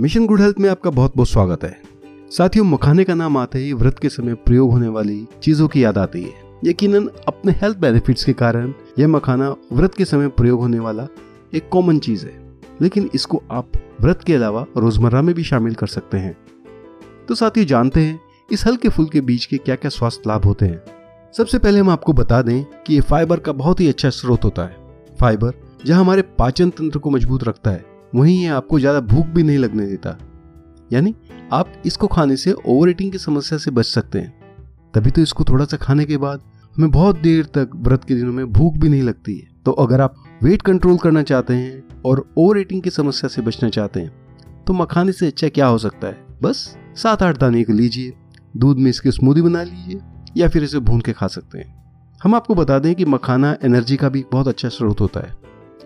Mission good health में आपका बहुत बहुत स्वागत है। साथियों, मखाने का नाम आते ही व्रत के समय प्रयोग होने वाली चीज़ों की याद आती है। यकीनन, अपने हेल्थ बेनिफिट्स के कारण यह मखाना व्रत के समय प्रयोग होने वाला एक कॉमन चीज़ है। लेकिन इसको आप व्रत के अलावा रोज़मर्रा में भी शामिल कर सकते हैं। तो साथियों, जानते हैं इस हल्के फुल्के बीज के क्या क्या स्वास्थ्य लाभ होते हैं? सबसे पहले हम आपको बता दें कि ये फाइबर का बहुत ही अच्छा स्रोत होता है। फाइबर जहाँ हमारे पाचन तंत्र को मज़बूत रखता है। वहीं ये आपको ज़्यादा भूख भी नहीं लगने देता। यानी आप इसको खाने से ओवर ईटिंग की समस्या से बच सकते हैं। तभी तो इसको थोड़ा सा खाने के बाद हमें बहुत देर तक व्रत के दिनों में भूख भी नहीं लगती है। तो अगर आप वेट कंट्रोल करना चाहते हैं और ओवर ईटिंग की समस्या से बचना चाहते हैं तो मखाने से अच्छा क्या हो सकता है? बस सात आठ दाने को लीजिए, दूध में इसकी स्मूदी बना लीजिए, या फिर इसे भून के खा सकते हैं। हम आपको बता दें कि मखाना एनर्जी का भी बहुत अच्छा स्रोत होता है।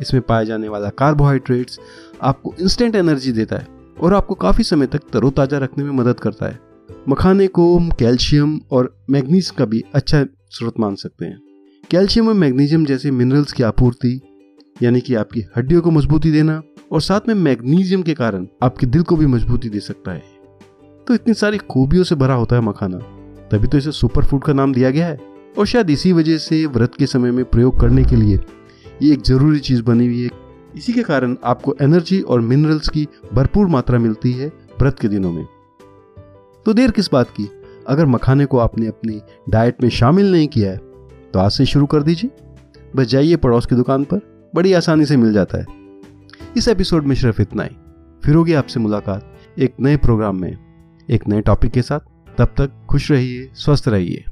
इसमें पाया जाने वाला कार्बोहाइड्रेट्स आपको इंस्टेंट एनर्जी देता है और आपको काफ़ी समय तक तरोताज़ा रखने में मदद करता है। मखाने को हम कैल्शियम और मैग्नीज का भी अच्छा स्रोत मान सकते हैं। कैल्शियम और मैग्नीशियम जैसे मिनरल्स की आपूर्ति, यानी कि आपकी हड्डियों को मजबूती देना और साथ में मैग्नीशियम के कारण आपके दिल को भी मजबूती दे सकता है। तो इतनी सारी खूबियों से भरा होता है मखाना, तभी तो इसे सुपर फ़ूड का नाम दिया गया है। और शायद इसी वजह से व्रत के समय में प्रयोग करने के लिए ये एक ज़रूरी चीज़ बनी हुई है। इसी के कारण आपको एनर्जी और मिनरल्स की भरपूर मात्रा मिलती है व्रत के दिनों में। तो देर किस बात की? अगर मखाने को आपने अपनी डाइट में शामिल नहीं किया है तो आज से शुरू कर दीजिए। बस जाइए पड़ोस की दुकान पर, बड़ी आसानी से मिल जाता है। इस एपिसोड में सिर्फ़ इतना ही। फिर होगी आपसे मुलाकात एक नए प्रोग्राम में, एक नए टॉपिक के साथ। तब तक खुश रहिए, स्वस्थ रहिए।